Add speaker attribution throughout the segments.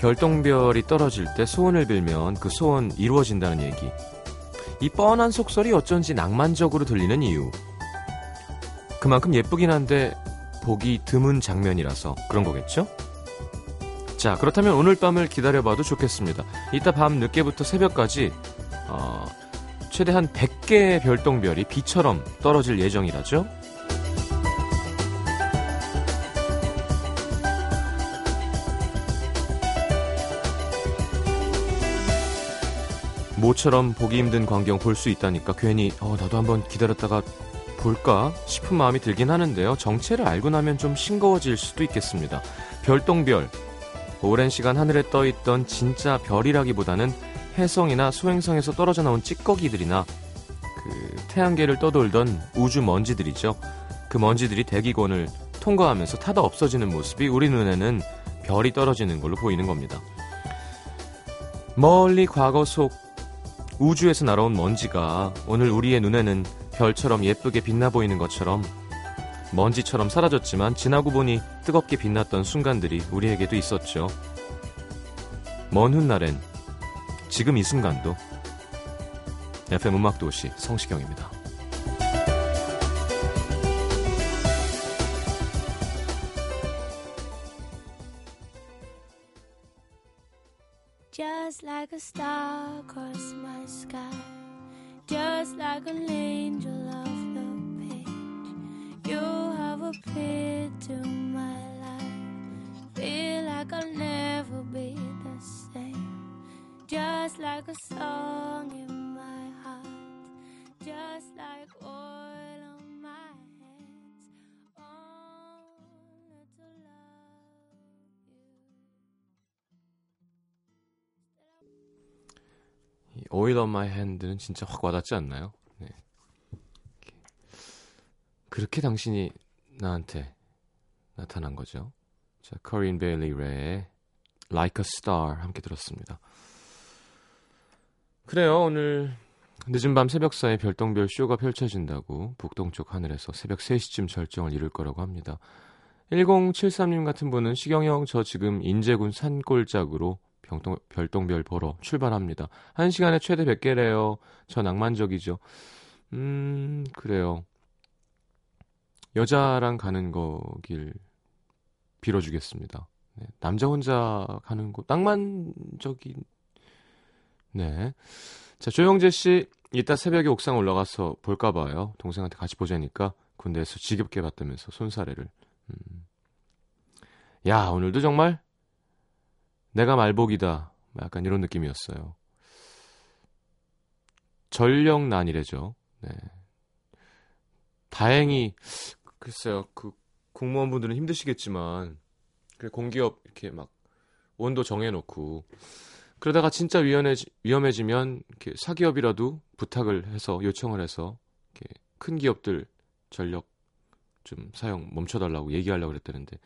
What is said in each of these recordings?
Speaker 1: 별똥별이 떨어질 때 소원을 빌면 그 소원 이루어진다는 얘기. 이 뻔한 속설이 어쩐지 낭만적으로 들리는 이유. 그만큼 예쁘긴 한데 보기 드문 장면이라서 그런 거겠죠? 자, 그렇다면 오늘 밤을 기다려봐도 좋겠습니다. 이따 밤 늦게부터 새벽까지 어, 최대한 100개의 별똥별이 비처럼 떨어질 예정이라죠? 모처럼 보기 힘든 광경 볼 수 있다니까 괜히 어, 나도 한번 기다렸다가 볼까 싶은 마음이 들긴 하는데요. 정체를 알고 나면 좀 싱거워질 수도 있겠습니다. 별똥별. 오랜 시간 하늘에 떠 있던 진짜 별이라기보다는 해성이나 소행성에서 떨어져 나온 찌꺼기들이나 그 태양계를 떠돌던 우주 먼지들이죠. 그 먼지들이 대기권을 통과하면서 타다 없어지는 모습이 우리 눈에는 별이 떨어지는 걸로 보이는 겁니다. 멀리 과거 속 우주에서 날아온 먼지가 오늘 우리의 눈에는 별처럼 예쁘게 빛나 보이는 것처럼 먼지처럼 사라졌지만 지나고 보니 뜨겁게 빛났던 순간들이 우리에게도 있었죠. 먼 훗날엔 지금 이 순간도 FM 음악도시 성시경입니다. Like a star across my sky, just like an angel off the page, you have appeared to my life. Feel like I'll never be the same, just like a song in Oil on My Hand는 진짜 확 와닿지 않나요? 네. 그렇게 당신이 나한테 나타난 거죠. 자, 커린 베일리 레의 Like a Star 함께 들었습니다. 그래요. 오늘 늦은 밤 새벽사이 별똥별 쇼가 펼쳐진다고 북동쪽 하늘에서 새벽 3시쯤 절정을 이룰 거라고 합니다. 1073님 같은 분은 시경형 저 지금 인제군 산골짝으로 병동, 별똥별 보러 출발합니다. 한 시간에 최대 100개래요. 저 낭만적이죠. 음, 그래요. 여자랑 가는 거길 빌어주겠습니다. 네, 남자 혼자 가는 거 낭만적인 네. 자, 조영재 씨 이따 새벽에 옥상 올라가서 볼까 봐요. 동생한테 같이 보자니까 군대에서 지겹게 봤다면서 손사래를. 음. 야, 오늘도 정말 내가 말복이다. 약간 이런 느낌이었어요. 전력난이래죠. 네. 다행히 글쎄요. 그 공무원분들은 힘드시겠지만 그 공기업 이렇게 막 온도 정해놓고 그러다가 진짜 위험해지, 위험해지면 이렇게 사기업이라도 부탁을 해서 요청을 해서 이렇게 큰 기업들 전력 좀 사용 멈춰달라고 얘기하려고 그랬다는데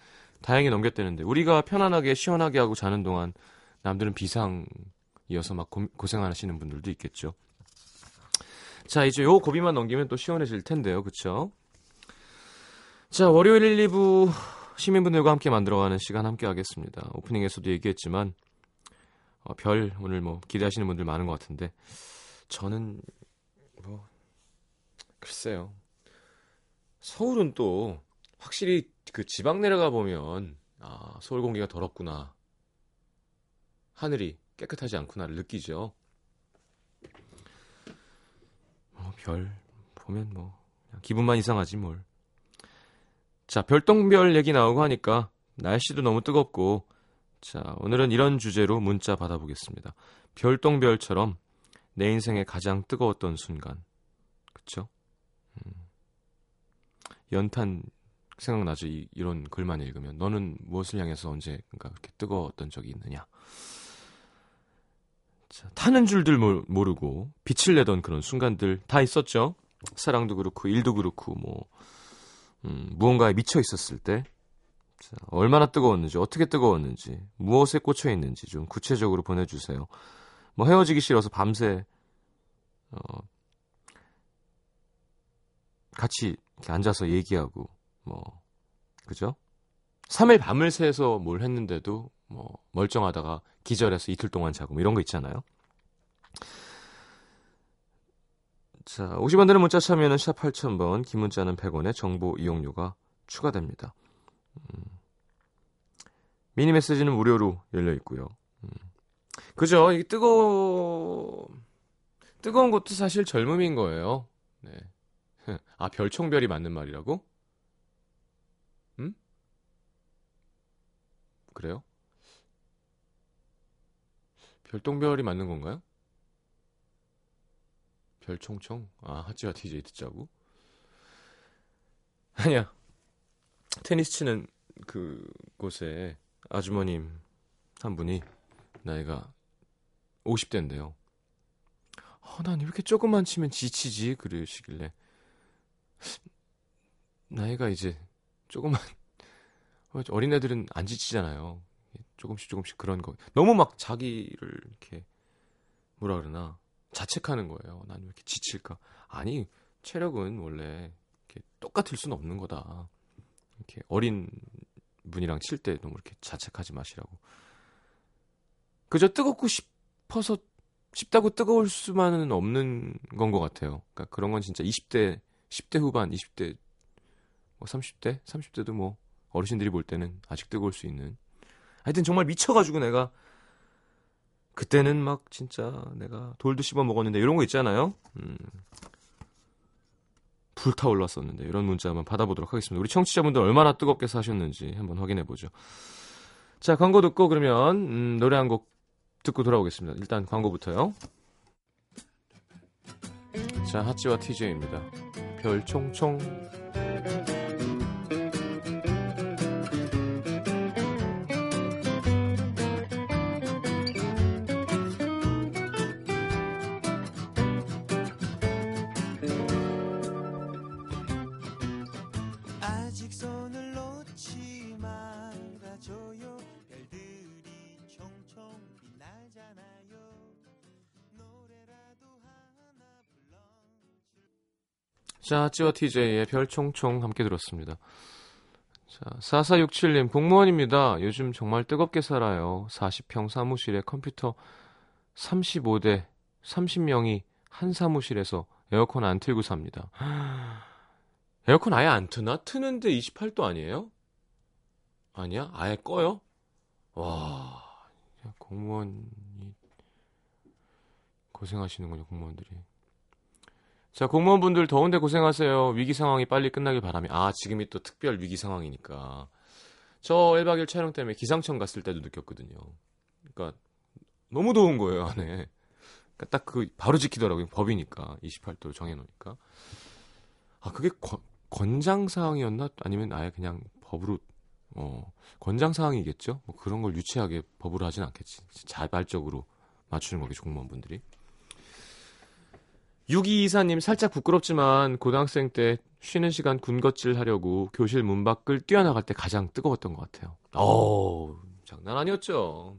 Speaker 1: 다행히 넘겼다는데 우리가 편안하게 시원하게 하고 자는 동안 남들은 비상이어서 막 고, 고생하시는 분들도 있겠죠. 자 이제 요 고비만 넘기면 또 시원해질 텐데요, 그쵸? 자 월요일 1, 2부 시민분들과 함께 만들어가는 시간 함께 하겠습니다. 오프닝에서도 얘기했지만 어, 별 오늘 뭐 기대하시는 분들 많은 것 같은데 저는 뭐 글쎄요 서울은 또 확실히 그 지방 내려가 보면 아 서울 공기가 더럽구나 하늘이 깨끗하지 않구나를 느끼죠. 뭐 별 보면 뭐 기분만 이상하지 뭘. 자 별똥별 얘기 나오고 하니까 날씨도 너무 뜨겁고 자, 오늘은 이런 주제로 문자 받아보겠습니다. 별똥별처럼 내 인생에 가장 뜨거웠던 순간. 그쵸? 음. 연탄 생각나죠? 이, 이런 글만 읽으면. 너는 무엇을 향해서 언제가 그렇게 뜨거웠던 적이 있느냐? 자, 타는 줄들 모르고 빛을 내던 그런 순간들 다 있었죠? 사랑도 그렇고, 일도 그렇고, 뭐, 음, 무언가에 미쳐 있었을 때. 자, 얼마나 뜨거웠는지, 어떻게 뜨거웠는지, 무엇에 꽂혀 있는지 좀 구체적으로 보내주세요. 뭐 헤어지기 싫어서 밤새 어, 같이 이렇게 앉아서 얘기하고 뭐 그죠? 3일 밤을 새서 뭘 했는데도 뭐 멀쩡하다가 기절해서 이틀 동안 자고 뭐 이런 거 있잖아요. 자, 50원 되는 문자 참여는 샵 8000번, 긴 문자는 100원에 정보 이용료가 추가됩니다. 음. 미니 메시지는 무료로 열려 있고요. 음. 그죠? 이게 뜨거 뜨거운 것도 사실 젊음인 거예요. 네. 아, 별총별이 맞는 말이라고? 그래요? 별똥별이 맞는 건가요? 별총총? 아, 하찌와 TJ 듣자고? 아니야. 테니스 치는 그곳에 아주머님 한 분이 나이가 50대인데요. 어, 난 이렇게 조금만 치면 지치지 그러시길래 나이가 이제 조금만 어린애들은 안 지치잖아요. 조금씩 조금씩 그런 거 너무 막 자기를 이렇게 뭐라 그러나 자책하는 거예요. 난 왜 이렇게 지칠까? 아니 체력은 원래 이렇게 똑같을 수는 없는 거다. 이렇게 어린 분이랑 칠 때 너무 이렇게 자책하지 마시라고. 그저 뜨겁고 싶어서 쉽다고 뜨거울 수만은 없는 건 것 같아요. 그러니까 그런 건 진짜 20대, 10대 후반, 20대, 뭐 30대, 30대도 뭐 어르신들이 볼 때는 아직 뜨거울 수 있는. 하여튼 정말 미쳐가지고 내가 그때는 막 진짜 내가 돌도 씹어 먹었는데 이런 거 있잖아요. 음. 불타 올랐었는데 이런 문자 한번 받아보도록 하겠습니다. 우리 청취자분들 얼마나 뜨겁게 사셨는지 한번 확인해 보죠. 자 광고 듣고 그러면 음, 노래 한 곡 듣고 돌아오겠습니다. 일단 광고부터요. 자 하찌와 TJ입니다. 별총총 자, 찌와 TJ의 별총총 함께 들었습니다. 자, 4467님, 공무원입니다. 요즘 정말 뜨겁게 살아요. 40평 사무실에 컴퓨터 35대 30명이 한 사무실에서 에어컨 안 틀고 삽니다. 에어컨 아예 안 트나? 트는데 28도 아니에요? 아니야? 아예 꺼요? 와, 공무원이 고생하시는군요, 공무원들이. 자, 공무원분들 더운데 고생하세요. 위기 상황이 빨리 끝나길 바라며. 아, 지금이 또 특별 위기 상황이니까. 저 1박 2일 촬영 때문에 기상청 갔을 때도 느꼈거든요. 그러니까 너무 더운 거예요, 안에. 그러니까 딱 그 바로 지키더라고요. 법이니까. 28도 정해 놓으니까. 아, 그게 권, 권장 사항이었나? 아니면 아예 그냥 법으로 어, 권장 사항이겠죠? 뭐 그런 걸 유치하게 법으로 하진 않겠지. 자발적으로 맞추는 거겠죠, 공무원분들이. 6224님 살짝 부끄럽지만 고등학생 때 쉬는 시간 군것질 하려고 교실 문 밖을 뛰어나갈 때 가장 뜨거웠던 것 같아요. 어 장난 아니었죠.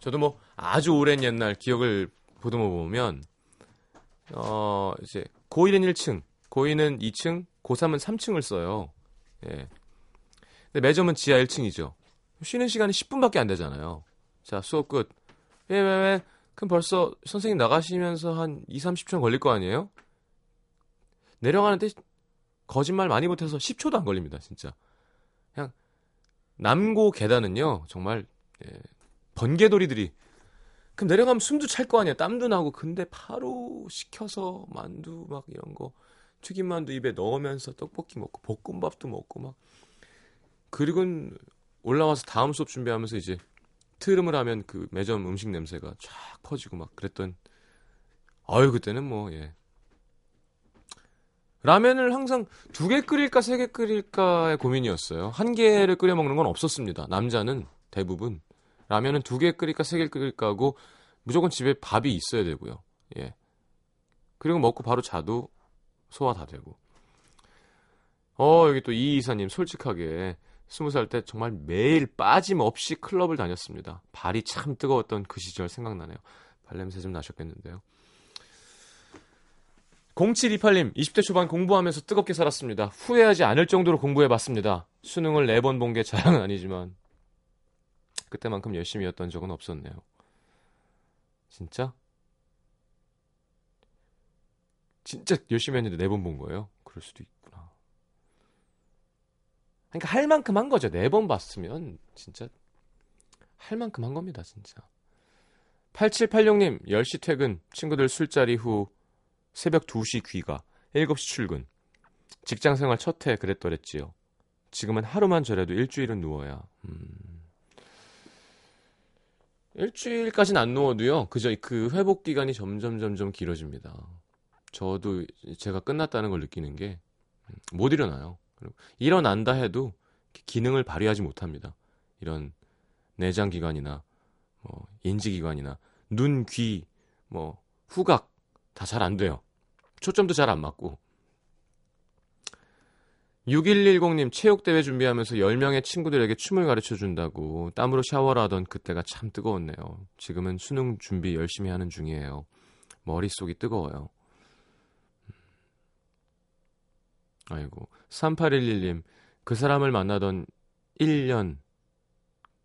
Speaker 1: 저도 뭐 아주 오랜 옛날 기억을 보듬어 보면 어 이제 고1은 1층, 고2는 2층, 고3은 3층을 써요. 예. 근데 매점은 지하 1층이죠. 쉬는 시간이 10분밖에 안 되잖아요. 자, 수업 끝. 왜, 왜, 왜? 그럼 벌써 선생님 나가시면서 한 2, 30초 걸릴 거 아니에요? 내려가는데 거짓말 많이 못해서 10초도 안 걸립니다, 진짜. 그냥 남고 계단은요, 정말 예, 번개돌이들이 그럼 내려가면 숨도 찰 거 아니야, 땀도 나고 근데 바로 시켜서 만두 막 이런 거 튀김 만두 입에 넣으면서 떡볶이 먹고 볶음밥도 먹고 막 그리고 올라와서 다음 수업 준비하면서 이제 트름을 하면 그 매점 음식 냄새가 쫙 퍼지고 막 그랬던 아유 그때는 뭐 예. 라면을 항상 두 개 끓일까 세 개 끓일까의 고민이었어요. 한 개를 끓여 먹는 건 없었습니다. 남자는 대부분 라면은 두 개 끓일까 세 개 끓일까 하고 무조건 집에 밥이 있어야 되고요. 예. 그리고 먹고 바로 자도 소화 다 되고. 어 여기 또 이 이사님 솔직하게 스무 살 때 정말 매일 빠짐없이 클럽을 다녔습니다. 발이 참 뜨거웠던 그 시절 생각나네요. 발냄새 좀 나셨겠는데요. 0728님, 20대 초반 공부하면서 뜨겁게 살았습니다. 후회하지 않을 정도로 공부해봤습니다. 수능을 4번 본 게 자랑은 아니지만. 그때만큼 열심히 였던 적은 없었네요. 진짜? 진짜 열심히 했는데 네번본 거예요? 그럴 수도 있구나. 그러니까 할 만큼 한 거죠. 네 번 봤으면 진짜 할 만큼 한 겁니다, 진짜. 8786님, 10시 퇴근, 친구들 술자리 후 새벽 2시 귀가, 7시 출근. 직장 생활 첫 해 그랬더랬지요. 지금은 하루만 저래도 일주일은 누워야. 음. 일주일까지는 안 누워도요. 그저 그 회복 기간이 점점 점점 길어집니다. 저도 제가 끝났다는 걸 느끼는 게 못 일어나요. 일어난다 해도 기능을 발휘하지 못합니다. 이런 내장 기관이나 뭐 인지 기관이나 눈, 귀, 뭐 후각 다 잘 안 돼요. 초점도 잘 안 맞고 6110님 체육대회 준비하면서 10명의 친구들에게 춤을 가르쳐 준다고 땀으로 샤워를 하던 그때가 참 뜨거웠네요. 지금은 수능 준비 열심히 하는 중이에요. 머릿속이 뜨거워요. 아이고 3811님 그 사람을 만나던 1년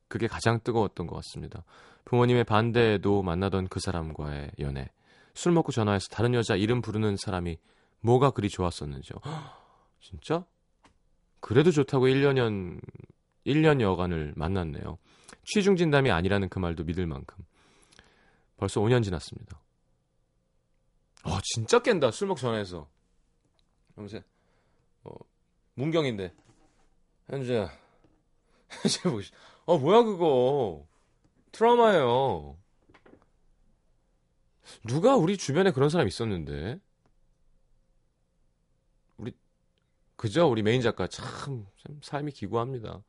Speaker 1: 그게 가장 뜨거웠던 것 같습니다. 부모님의 반대에도 만나던 그 사람과의 연애 술 먹고 전화해서 다른 여자 이름 부르는 사람이 뭐가 그리 좋았었는지요. 진짜? 그래도 좋다고 1년연 1년 여간을 만났네요. 취중 진담이 아니라는 그 말도 믿을 만큼. 벌써 5년 지났습니다. 아, 진짜 깬다. 술 먹고 전화해서. 여보세요. 어, 문경인데. 현주야. 현주야 보시. 어, 뭐야 그거. 트라우마예요. 누가 우리 주변에 그런 사람 있었는데. 그죠? 우리 메인 작가 참, 참 삶이 기구합니다.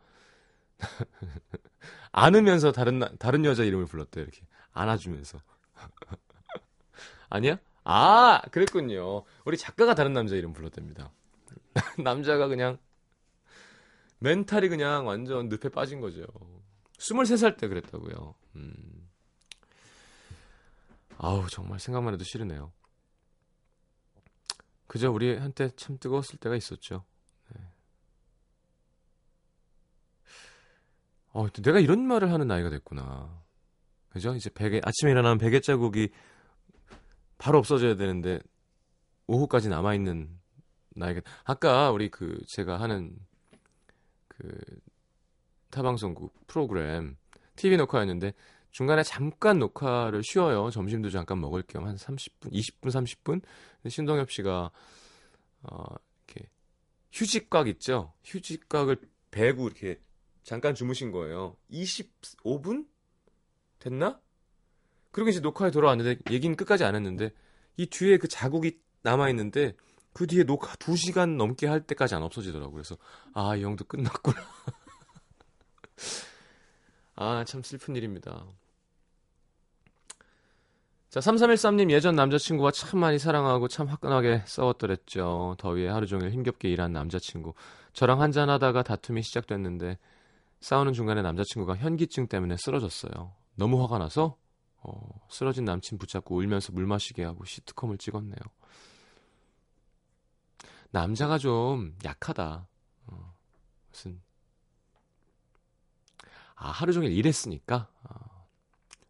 Speaker 1: 안으면서 다른 다른 여자 이름을 불렀대 이렇게 안아주면서 아니야? 아 그랬군요. 우리 작가가 다른 남자 이름 불렀답니다. 남자가 그냥 멘탈이 그냥 완전 늪에 빠진 거죠. 23살 때 그랬다고요. 음. 아우 정말 생각만 해도 싫으네요. 그저 우리한테 참 뜨거웠을 때가 있었죠. 네. 어, 내가 이런 말을 하는 나이가 됐구나. 그죠? 이제 베개, 아침에 일어나면 베개 자국이 바로 없어져야 되는데, 오후까지 남아있는 나이가, 아까 우리 그, 제가 하는 그, 타방송국 프로그램, TV 녹화였는데, 중간에 잠깐 녹화를 쉬어요. 점심도 잠깐 먹을 겸 한 30분, 20분, 30분. 신동엽 씨가 어, 이렇게 휴직각 있죠? 휴직각을 베고 이렇게 잠깐 주무신 거예요. 25분 됐나? 그리고 이제 녹화에 돌아왔는데 얘기는 끝까지 안 했는데 이 뒤에 그 자국이 남아 있는데 그 뒤에 녹화 2시간 넘게 할 때까지 안 없어지더라고요. 그래서 아, 이 형도 끝났구나. 아, 참 슬픈 일입니다. 자, 3313님 예전 남자친구와 참 많이 사랑하고 참 화끈하게 싸웠더랬죠. 더위에 하루 종일 힘겹게 일한 남자친구. 저랑 한잔하다가 다툼이 시작됐는데 싸우는 중간에 남자친구가 현기증 때문에 쓰러졌어요. 너무 화가 나서 어, 쓰러진 남친 붙잡고 울면서 물 마시게 하고 시트콤을 찍었네요. 남자가 좀 약하다. 어, 무슨 아, 하루 종일 일했으니까. 아,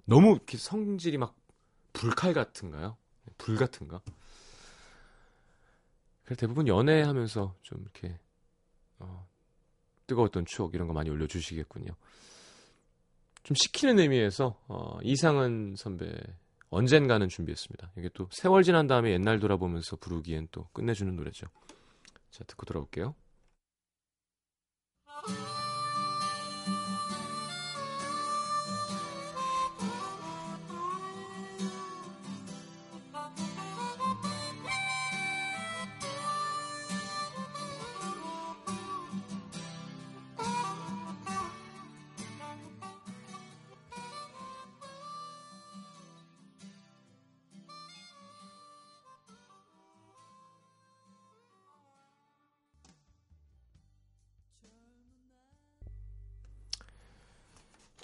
Speaker 1: 너무 이렇게 성질이 막 불칼 같은가요? 불 같은가? 그래서 대부분 연애하면서 좀 이렇게 어, 뜨거웠던 추억 이런 거 많이 올려주시겠군요. 좀 시키는 의미에서 어, 이상은 선배 언젠가는 준비했습니다. 이게 또 세월 지난 다음에 옛날 돌아보면서 부르기엔 또 끝내주는 노래죠. 자 듣고 돌아올게요.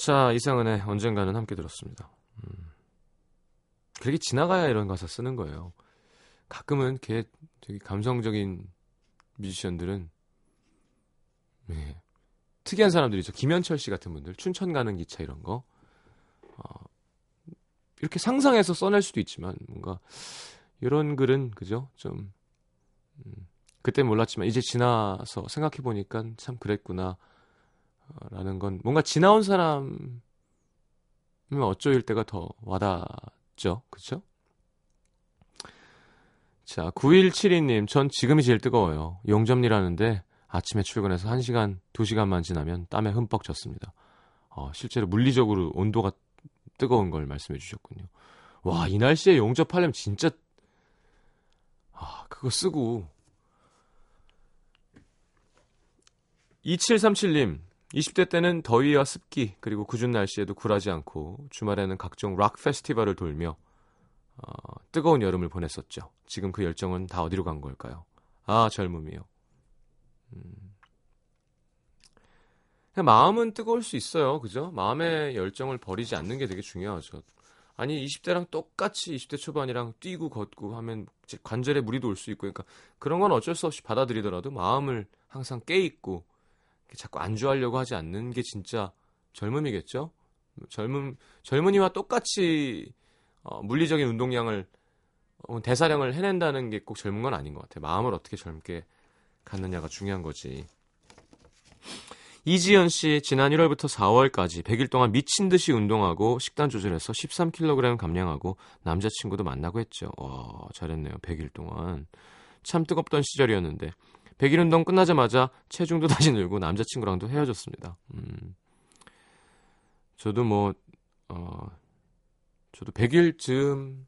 Speaker 1: 자, 이상은의 언젠가는 함께 들었습니다. 음. 그렇게 지나가야 이런 가사 쓰는 거예요. 가끔은 걔 되게 감성적인 뮤지션들은 네. 특이한 사람들이죠. 김현철 씨 같은 분들, 춘천 가는 기차 이런 거. 어, 이렇게 상상해서 써낼 수도 있지만 뭔가 이런 글은 그죠? 좀 음, 그때 몰랐지만 이제 지나서 생각해 보니까 참 그랬구나. 라는 건 뭔가 지나온 사람은 어쩌일 때가 더 와닿죠. 그쵸? 자, 9172님, 전 지금이 제일 뜨거워요. 용접일하는데 아침에 출근해서 1시간, 2시간만 지나면 땀에 흠뻑 젖습니다. 어, 실제로 물리적으로 온도가 뜨거운 걸 말씀해 주셨군요. 와, 이 날씨에 용접하려면 진짜, 아, 그거 쓰고. 2737님, 20대 때는 더위와 습기, 그리고 궂은 날씨에도 굴하지 않고 주말에는 각종 락 페스티벌을 돌며 어, 뜨거운 여름을 보냈었죠. 지금 그 열정은 다 어디로 간 걸까요? 아, 젊음이요. 음. 마음은 뜨거울 수 있어요. 그죠? 마음의 열정을 버리지 않는 게 되게 중요하죠. 아니, 20대랑 똑같이 20대 초반이랑 뛰고 걷고 하면 관절에 무리도 올 수 있고, 그러니까 그런 건 어쩔 수 없이 받아들이더라도 마음을 항상 깨 있고, 자꾸 안주하려고 하지 않는 게 진짜 젊음이겠죠? 젊음, 젊은이와 똑같이 어, 물리적인 운동량을 어, 대사량을 해낸다는 게 꼭 젊은 건 아닌 것 같아요. 마음을 어떻게 젊게 갖느냐가 중요한 거지. 이지연 씨 지난 1월부터 4월까지 100일 동안 미친 듯이 운동하고 식단 조절해서 13kg 감량하고 남자친구도 만나고 했죠. 와, 잘했네요. 100일 동안. 참 뜨겁던 시절이었는데 100일 운동 끝나자마자 체중도 다시 늘고 남자친구랑도 헤어졌습니다. 음. 저도 뭐 어, 저도 100일쯤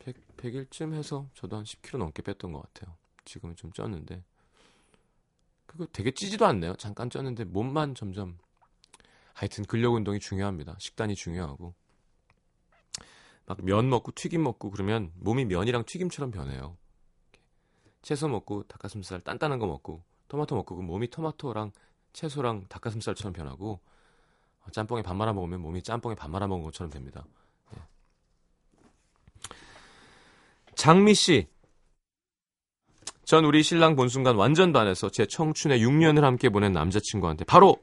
Speaker 1: 100, 100일쯤 해서 저도 한 10kg 넘게 뺐던 것 같아요. 지금은 좀 쪘는데 그거 되게 찌지도 않네요. 잠깐 쪘는데 몸만 점점 하여튼 근력 운동이 중요합니다. 식단이 중요하고 막 면 먹고 튀김 먹고 그러면 몸이 면이랑 튀김처럼 변해요. 채소 먹고 닭가슴살 단단한 거 먹고 토마토 먹고 그 몸이 토마토랑 채소랑 닭가슴살처럼 변하고 짬뽕에 밥 말아 먹으면 몸이 짬뽕에 밥 말아 먹은 것처럼 됩니다. 장미 씨. 전 우리 신랑 본 순간 완전 반해서 제 청춘의 6년을 함께 보낸 남자친구한테 바로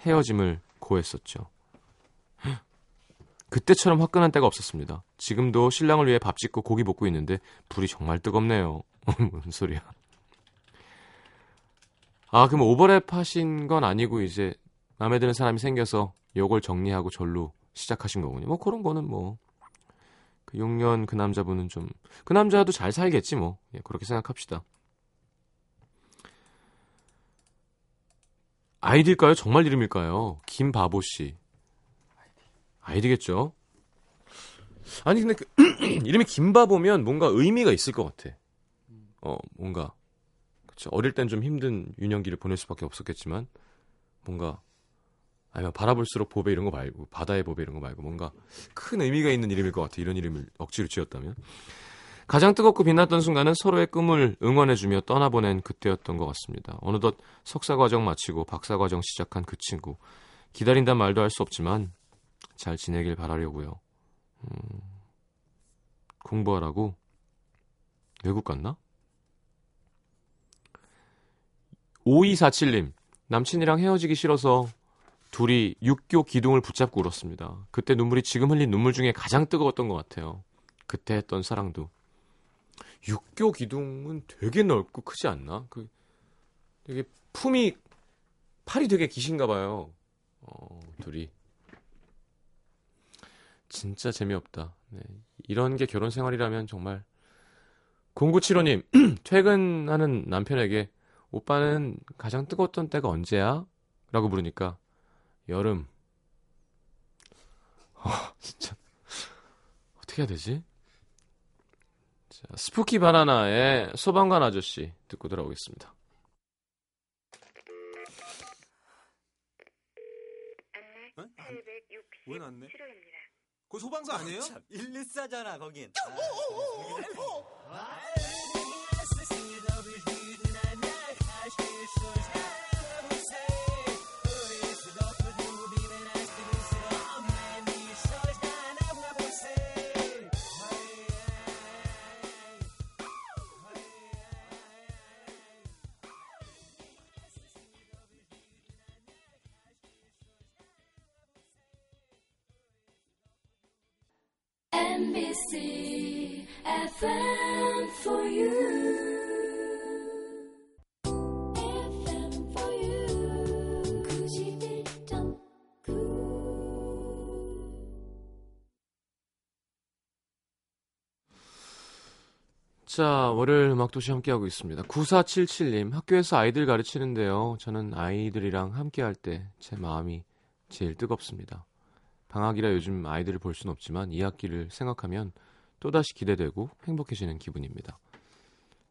Speaker 1: 헤어짐을 고했었죠. 그때처럼 화끈한 때가 없었습니다. 지금도 신랑을 위해 밥 짓고 고기 볶고 있는데 불이 정말 뜨겁네요. 무슨 소리야. 아, 그럼 오버랩 하신 건 아니고 이제 마음에 드는 사람이 생겨서 요걸 정리하고 절로 시작하신 거군요. 뭐 그런 거는 뭐 그 6년 그 남자분은 좀 그 남자도 잘 살겠지 뭐 예, 그렇게 생각합시다. 아이디일까요? 정말 이름일까요? 김바보 씨. 아이디겠죠? 아니 근데 그 이름이 김바보면 뭔가 의미가 있을 것 같아. 어 뭔가 그쵸 어릴 땐 좀 힘든 유년기를 보낼 수밖에 없었겠지만 뭔가 아니면 바라볼수록 보배 이런 거 말고 바다의 보배 이런 거 말고 뭔가 큰 의미가 있는 이름일 것 같아. 이런 이름을 억지로 지었다면. 가장 뜨겁고 빛났던 순간은 서로의 꿈을 응원해주며 떠나보낸 그때였던 것 같습니다. 어느덧 석사과정 마치고 박사과정 시작한 그 친구. 기다린단 말도 할 수 없지만 잘 지내길 바라려고요. 음, 공부하라고 외국 갔나? 5247님, 남친이랑 헤어지기 싫어서 둘이 육교 기둥을 붙잡고 울었습니다. 그때 눈물이 지금 흘린 눈물 중에 가장 뜨거웠던 것 같아요. 그때 했던 사랑도. 육교 기둥은 되게 넓고 크지 않나? 그 되게 품이 팔이 되게 기신가 봐요. 어, 둘이. 진짜 재미없다. 네. 이런 게 결혼 생활이라면 정말 0975님 퇴근하는 남편에게 오빠는 가장 뜨거웠던 때가 언제야? 라고 물으니까 여름. 어, 진짜. 어떻게 해야 되지? 자, 스푸키 바나나의 소방관 아저씨 듣고 돌아오겠습니다.
Speaker 2: 어? 왜 났네? 그 소방서 아니에요?
Speaker 3: 114잖아 거긴. 아,
Speaker 4: MBC
Speaker 1: 자, 월요일 음악도시 함께하고 있습니다. 9477님, 학교에서 아이들 가르치는데요. 저는 아이들이랑 함께할 때 제 마음이 제일 뜨겁습니다. 방학이라 요즘 아이들을 볼 순 없지만 2학기를 생각하면 또다시 기대되고 행복해지는 기분입니다.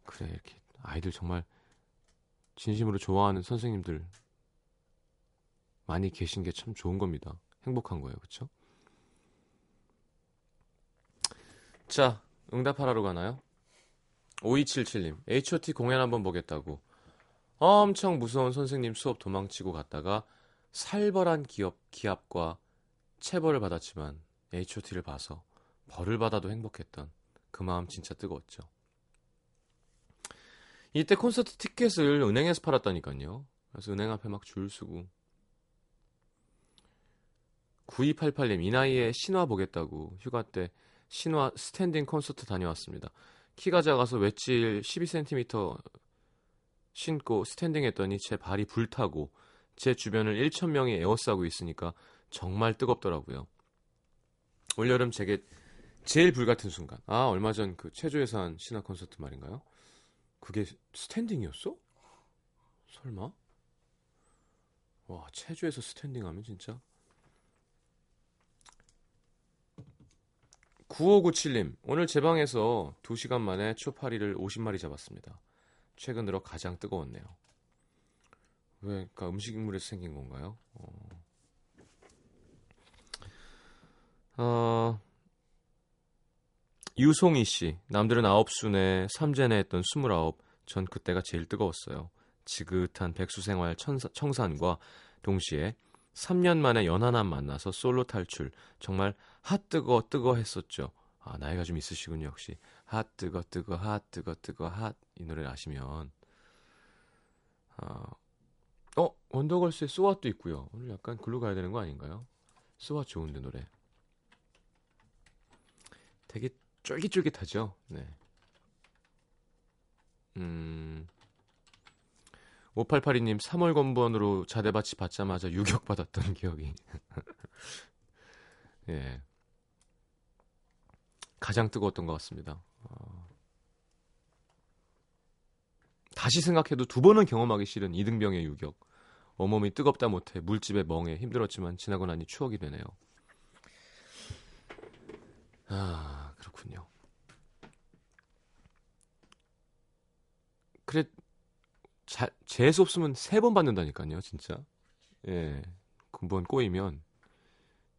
Speaker 1: 그래, 이렇게 아이들 정말 진심으로 좋아하는 선생님들 많이 계신 게 참 좋은 겁니다. 행복한 거예요. 그쵸? 자, 응답하라로 가나요? 5277님, H.O.T 공연 한번 보겠다고 엄청 무서운 선생님 수업 도망치고 갔다가 살벌한 기업, 기합과 체벌을 받았지만 H.O.T를 봐서 벌을 받아도 행복했던 그 마음 진짜 뜨거웠죠. 이때 콘서트 티켓을 은행에서 팔았다니까요. 그래서 은행 앞에 막 줄 서고 9288님, 이 나이에 신화 보겠다고 휴가 때 신화 스탠딩 콘서트 다녀왔습니다. 키가 작아서 웨지힐 12cm 신고 스탠딩 했더니 제 발이 불타고 제 주변을 1,000명이 에워싸고 있으니까 정말 뜨겁더라고요. 올여름 제게 제일 불같은 순간. 아, 얼마 전 그 체조에서 한 신화 콘서트 말인가요? 그게 스탠딩이었어? 설마? 와, 체조에서 스탠딩 하면 진짜 9597님, 오늘 제 방에서 2시간 만에 초파리를 50마리 잡았습니다. 최근 들어 가장 뜨거웠네요. 왜, 그러니까 음식물에서 생긴 건가요? 어, 어, 유송이 씨, 남들은 9수네, 삼재네 했던 29, 전 그때가 제일 뜨거웠어요. 지긋한 백수 생활 천사, 청산과 동시에 3년 만에 연하남 만나서 솔로 탈출. 정말 핫 뜨거 뜨거 했었죠. 아, 나이가 좀 있으시군요, 역시. 핫 뜨거 뜨거 핫 뜨거 뜨거 핫이 노래를 아시면 어, 어 원더걸스의 소왓도 있고요. 오늘 약간 글로 가야 되는 거 아닌가요? 소왓 좋은데 노래. 되게 쫄깃쫄깃하죠. 네. 음. 5882님 3월 건번으로 자대밭이 받자마자 유격 받았던 기억이 예 가장 뜨거웠던 것 같습니다. 어, 다시 생각해도 두 번은 경험하기 싫은 이등병의 유격. 온몸이 뜨겁다 못해 물집에 멍해 힘들었지만 지나고 나니 추억이 되네요. 아 그렇군요. 그래 자, 재수 없으면 세 번 받는다니까요, 진짜. 예. 군번 꼬이면.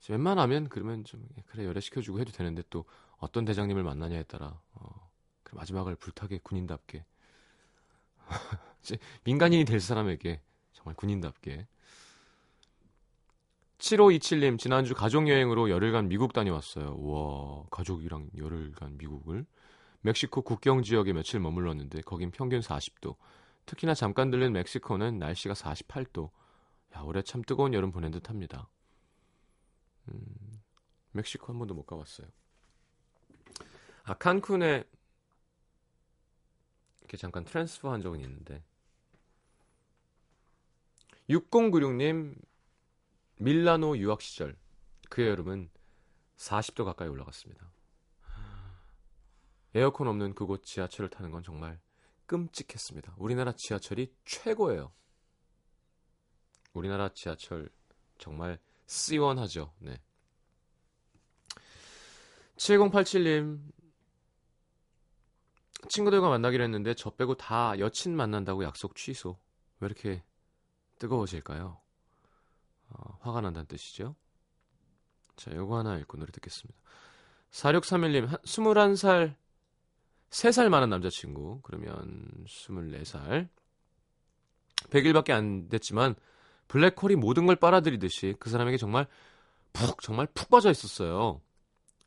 Speaker 1: 웬만하면 그러면 좀 예, 그래 열애 시켜주고 해도 되는데 또 어떤 대장님을 만나냐에 따라 어, 그 마지막을 불타게 군인답게 민간인이 될 사람에게 정말 군인답게 7527님 지난주 가족여행으로 열흘간 미국 다녀왔어요. 우와 가족이랑 열흘간 미국을 멕시코 국경 지역에 며칠 머물렀는데 거긴 평균 40도 특히나 잠깐 들른 멕시코는 날씨가 48도. 야, 올해 참 뜨거운 여름 보낸 듯 합니다. 음, 멕시코 한 번도 못 가봤어요. 아, 칸쿤에 이렇게 잠깐 transfer 한 적은 있는데. 6096님, 밀라노 유학 시절. 그 여름은 40도 가까이 올라갔습니다. 에어컨 없는 그곳 지하철을 타는 건 정말 끔찍했습니다. 우리나라 지하철이 최고예요. 우리나라 지하철 정말 시원하죠. 네. 7087님 친구들과 만나기로 했는데 저 빼고 다 여친 만난다고 약속 취소. 왜 이렇게 뜨거워질까요? 어, 화가 난다는 뜻이죠. 자, 요거 하나 읽고 노래 듣겠습니다. 4631님, 21살 3살 많은 남자친구, 그러면 24살. 100일밖에 안 됐지만, 블랙홀이 모든 걸 빨아들이듯이 그 사람에게 정말 푹, 정말 푹 빠져 있었어요.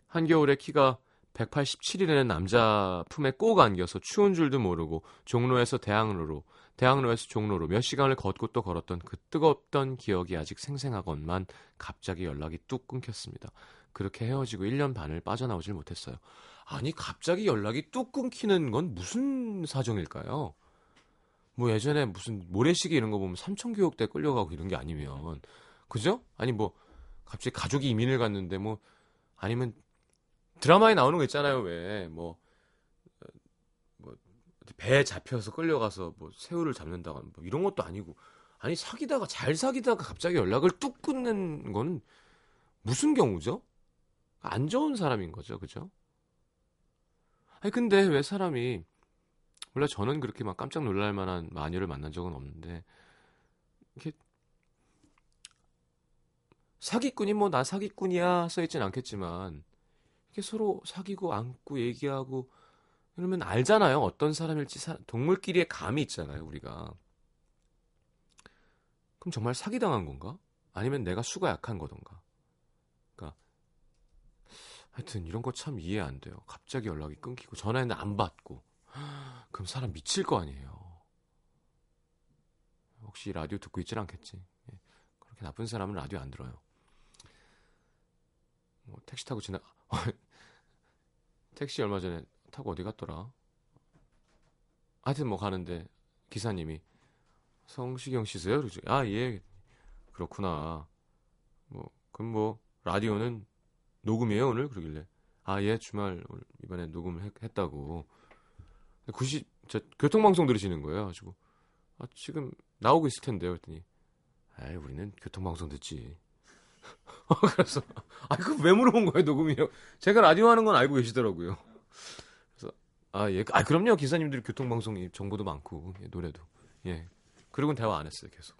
Speaker 1: 한겨울에 키가 187이라는 남자 품에 꼭 안겨서 추운 줄도 모르고 종로에서 대학로로, 대학로에서 종로로 몇 시간을 걷고 또 걸었던 그 뜨겁던 기억이 아직 생생하건만 갑자기 연락이 뚝 끊겼습니다. 그렇게 헤어지고 1년 반을 빠져나오질 못했어요. 아니 갑자기 연락이 뚝 끊기는 건 무슨 사정일까요? 뭐 예전에 무슨 모래시계 이런 거 보면 삼천교육 때 끌려가고 이런 게 아니면 그죠? 아니 뭐 갑자기 가족이 이민을 갔는데 뭐 아니면 드라마에 나오는 거 있잖아요 왜 뭐 뭐배 잡혀서 끌려가서 뭐 새우를 잡는다거나 뭐 이런 것도 아니고 아니 사귀다가 잘 사귀다가 갑자기 연락을 뚝 끊는 건 무슨 경우죠? 안 좋은 사람인 거죠, 그죠? 아니 근데 왜 사람이 원래 저는 그렇게 막 깜짝 놀랄 만한 마녀를 만난 적은 없는데 이렇게 사기꾼이 뭐 나 사기꾼이야 써있진 않겠지만 이렇게 서로 사귀고 안고 얘기하고 이러면 알잖아요. 어떤 사람일지. 사- 동물끼리의 감이 있잖아요 우리가. 그럼 정말 사기당한 건가? 아니면 내가 수가 약한 거던가? 그러니까 하여튼 이런 거 참 이해 안 돼요. 갑자기 연락이 끊기고 전화했는데 안 받고. 그럼 사람 미칠 거 아니에요. 혹시 라디오 듣고 있진 않겠지? 예. 그렇게 나쁜 사람은 라디오 안 들어요. 뭐 택시 타고 지나 택시 얼마 전에 타고 어디 갔더라 하여튼 뭐 가는데 기사님이 성시경 씨세요? 그러죠. 아, 예. 그렇구나. 뭐, 그럼 뭐, 라디오는 녹음이에요, 오늘? 그러길래. 아, 예, 주말 이번에 녹음을 했, 다고 90, 저, 교통방송 들으시는 거예요. 가지고. 아, 지금 나오고 있을 텐데요. 그랬더니. 아이, 우리는 교통방송 듣지. 그래서, 아, 그거 왜 물어본 거예요, 녹음이요? 제가 라디오 하는 건 알고 계시더라고요. 그래서, 아, 예. 아, 그럼요. 기사님들이 교통방송 정보도 많고, 예, 노래도. 예. 그리고는 대화 안 했어요, 계속.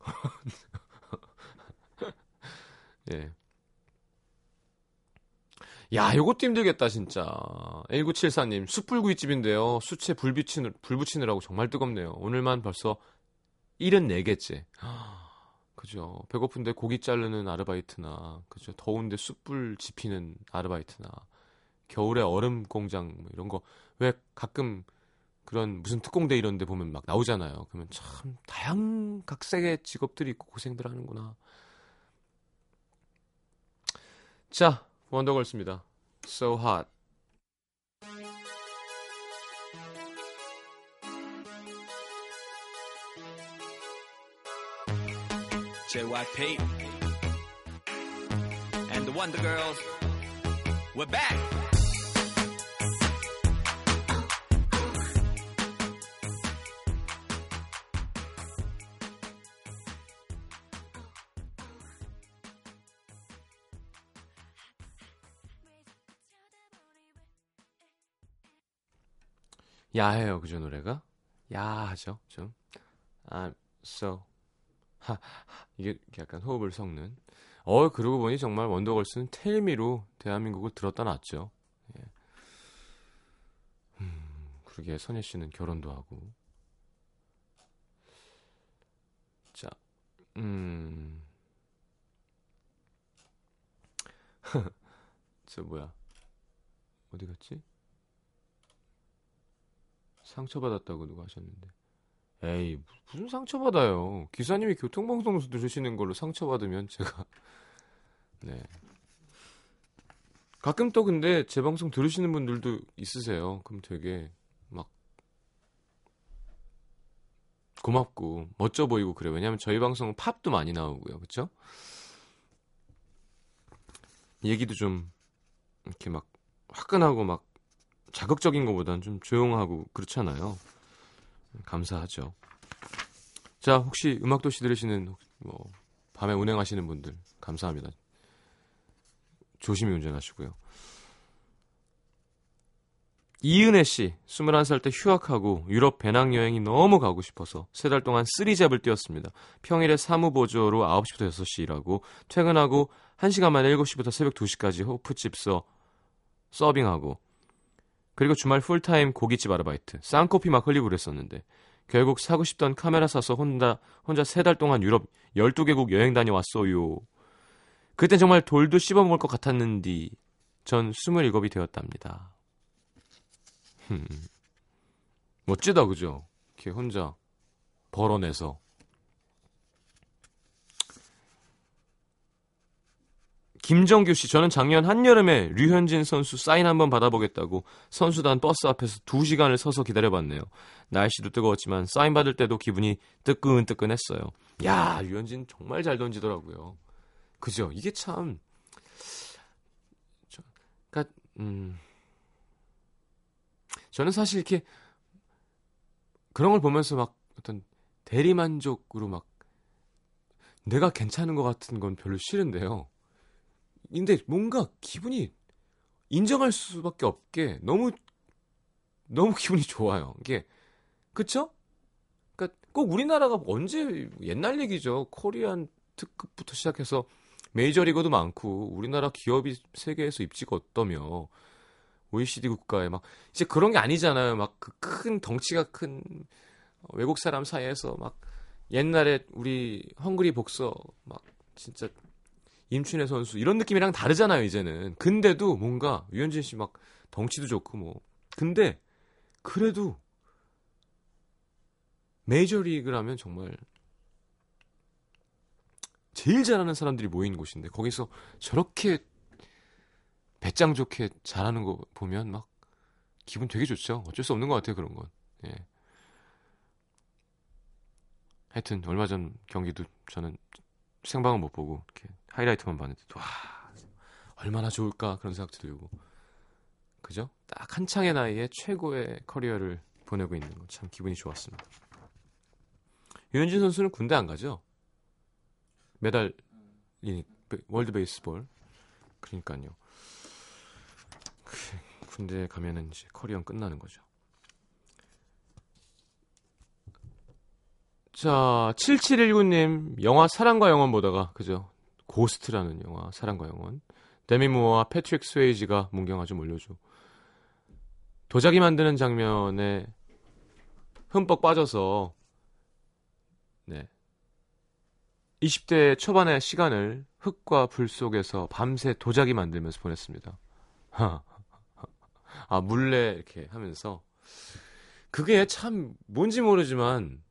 Speaker 1: 예. 야, 요것도 힘들겠다, 진짜. 1974님, 숯불구이집인데요. 수채 불 비치느, 불 붙이느라고 정말 뜨겁네요. 오늘만 벌써 74개째. 그죠. 배고픈데 고기 자르는 아르바이트나, 그죠. 더운데 숯불 지피는 아르바이트나, 겨울에 얼음 공장, 뭐 이런 거, 왜 가끔 그런 무슨 특공대 이런 데 보면 막 나오잖아요. 그러면 참 다양각색의 직업들이 있고 고생들 하는구나. 자, 원더걸스입니다. So hot.
Speaker 3: JYP and the Wonder Girls. We're back.
Speaker 1: 야해요, 그죠, 노래가? 야하죠, 좀. I'm so. 하, 하, 이게 약간 호흡을 섞는. 어, 그러고 보니 정말 원더걸스는 텔미로 대한민국을 들었다 놨죠. 예. 음, 그러게, 선예 씨는 결혼도 하고. 자, 음. 저 뭐야. 어디 갔지? 상처받았다고 누가 하셨는데. 에이, 무슨 상처받아요. 기사님이 교통방송 들으시는 걸로 상처받으면 제가. 네. 가끔 또 근데 제 방송 들으시는 분들도 있으세요. 그럼 되게 막 고맙고 멋져 보이고 그래요. 왜냐면 저희 방송은 팝도 많이 나오고요. 그쵸? 얘기도 좀 이렇게 막 화끈하고 막 자극적인 것보다는 좀 조용하고 그렇잖아요. 감사하죠. 자, 혹시 음악도시 들으시는 뭐 밤에 운행하시는 분들 감사합니다. 조심히 운전하시고요. 이은혜 씨, 21살 때 휴학하고 유럽 배낭여행이 너무 가고 싶어서 세 달 동안 쓰리잡을 뛰었습니다. 평일에 사무보조로 9시부터 6시 일하고 퇴근하고 1시간 만에 7시부터 새벽 2시까지 호프집 서 서빙하고 그리고 주말 풀타임 고깃집 아르바이트, 쌍코피 막 흘리고 그랬었는데 결국 사고 싶던 카메라 사서 혼자 혼자 세 달 동안 유럽 12개국 여행 다녀왔어요. 그때 정말 돌도 씹어 먹을 것 같았는디 전 27이 되었답니다. 흠. 멋지다 그죠? 이렇게 혼자 벌어내서 김정규 씨, 저는 작년 한여름에 류현진 선수 사인 한번 받아보겠다고 선수단 버스 앞에서 2시간을 서서 기다려봤네요. 날씨도 뜨거웠지만 사인 받을 때도 기분이 뜨끈뜨끈했어요. 야, 류현진 정말 잘 던지더라고요. 그죠? 이게 참, 저, 그니까, 음, 저는 사실 이렇게 그런 걸 보면서 막 어떤 대리만족으로 막 내가 괜찮은 것 같은 건 별로 싫은데요. 근데 뭔가 기분이 인정할 수밖에 없게 너무 너무 기분이 좋아요. 이게 그쵸? 그러니까 꼭 우리나라가 언제 옛날 얘기죠. 코리안 특급부터 시작해서 메이저리거도 많고 우리나라 기업이 세계에서 입지가 어떠며 OECD 국가에 막 이제 그런 게 아니잖아요. 막 그 큰 덩치가 큰 외국 사람 사이에서 막 옛날에 우리 헝그리 복서 막 진짜 임춘혜 선수. 이런 느낌이랑 다르잖아요 이제는. 근데도 뭔가 유현진 씨 막 덩치도 좋고 뭐. 근데 그래도 메이저리그라면 정말 제일 잘하는 사람들이 모인 곳인데 거기서 저렇게 배짱 좋게 잘하는 거 보면 막 기분 되게 좋죠. 어쩔 수 없는 것 같아요 그런 건. 예. 하여튼 얼마 전 경기도 저는 생방은 못 보고 이렇게 하이라이트만 봤는데 와 얼마나 좋을까 그런 생각도 들고 그죠? 딱 한창의 나이에 최고의 커리어를 보내고 있는 거 참 기분이 좋았습니다. 유현진 선수는 군대 안 가죠? 이 World Baseball 그러니까요. 군대 가면은 이제 커리어 끝나는 거죠. 자, 7719님, 영화 사랑과 영혼 보다가, 그죠? Ghost라는 영화, 사랑과 영혼. 데미 무어와 패트릭 스웨이지가 문경 아주 몰리죠. 도자기 만드는 장면에 흠뻑 빠져서, 네. 20대 초반의 시간을 흙과 불 속에서 밤새 도자기 만들면서 보냈습니다. 아, 물레 이렇게 하면서. 그게 참 뭔지 모르지만,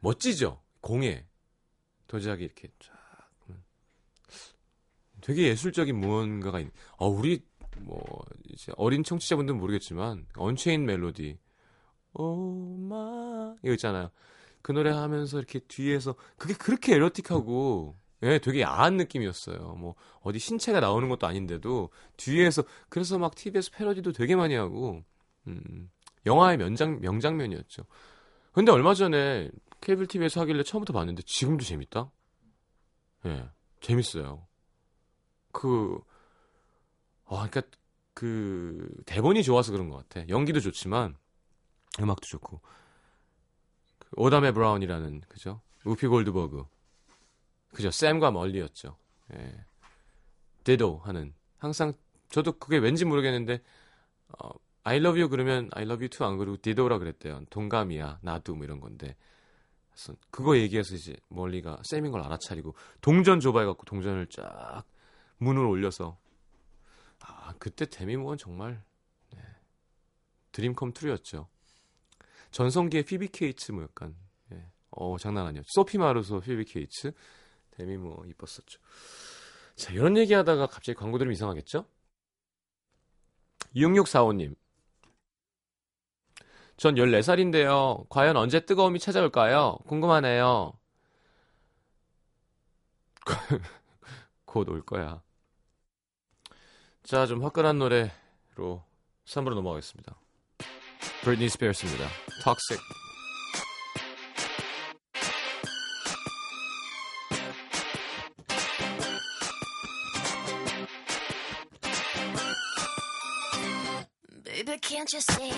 Speaker 1: 멋지죠? 공에 도자기 이렇게 쫙 되게 예술적인 무언가가 있. 어 우리 뭐 이제 어린 청취자분들은 모르겠지만 언체인 멜로디 오마 이거 있잖아요. 그 노래 하면서 이렇게 뒤에서 그게 그렇게 에로틱하고 예, 되게 야한 느낌이었어요. 뭐 어디 신체가 나오는 것도 아닌데도 뒤에서 그래서 막 TV에서 패러디도 되게 많이 하고 음, 영화의 명장 명장면이었죠. 근데 얼마 전에 케이블 TV에서 하길래 처음부터 봤는데 지금도 재밌다? 예, 네, 재밌어요. 그, 아, 그니까, 그, 대본이 좋아서 그런 것 같아. 연기도 좋지만, 음악도 좋고. 그 오다메 브라운이라는, 그죠? 우피 골드버그. 그죠? 샘과 몰리였죠. 예. ditto 하는. 항상, 저도 그게 왠지 모르겠는데, 어, I love you 그러면 I love you too 안 그러고 ditto라 그랬대요. 동감이야, 나도 뭐 이런 건데. 그래서 그거 얘기해서 이제 몰리가 샘인 걸 알아차리고 동전 줘봐 해갖고 동전을 쫙 문을 올려서 아 그때 데미 무어 정말 네, dream come true였죠. 전성기의 피비 케이츠 뭐 약간 예, 어 장난 아니었죠. 소피 마르소 피비 케이츠 데미 무어 이뻤었죠. 자 이런 얘기하다가 갑자기 광고 들으면 이상하겠죠? 6645님 전 14살인데요. 과연 언제 뜨거움이 찾아올까요? 궁금하네요. 곧 올 거야. 자, 좀 화끈한 노래로 3부로 넘어가겠습니다. 브리트니 스피어스입니다. Toxic.
Speaker 5: Baby, can't you see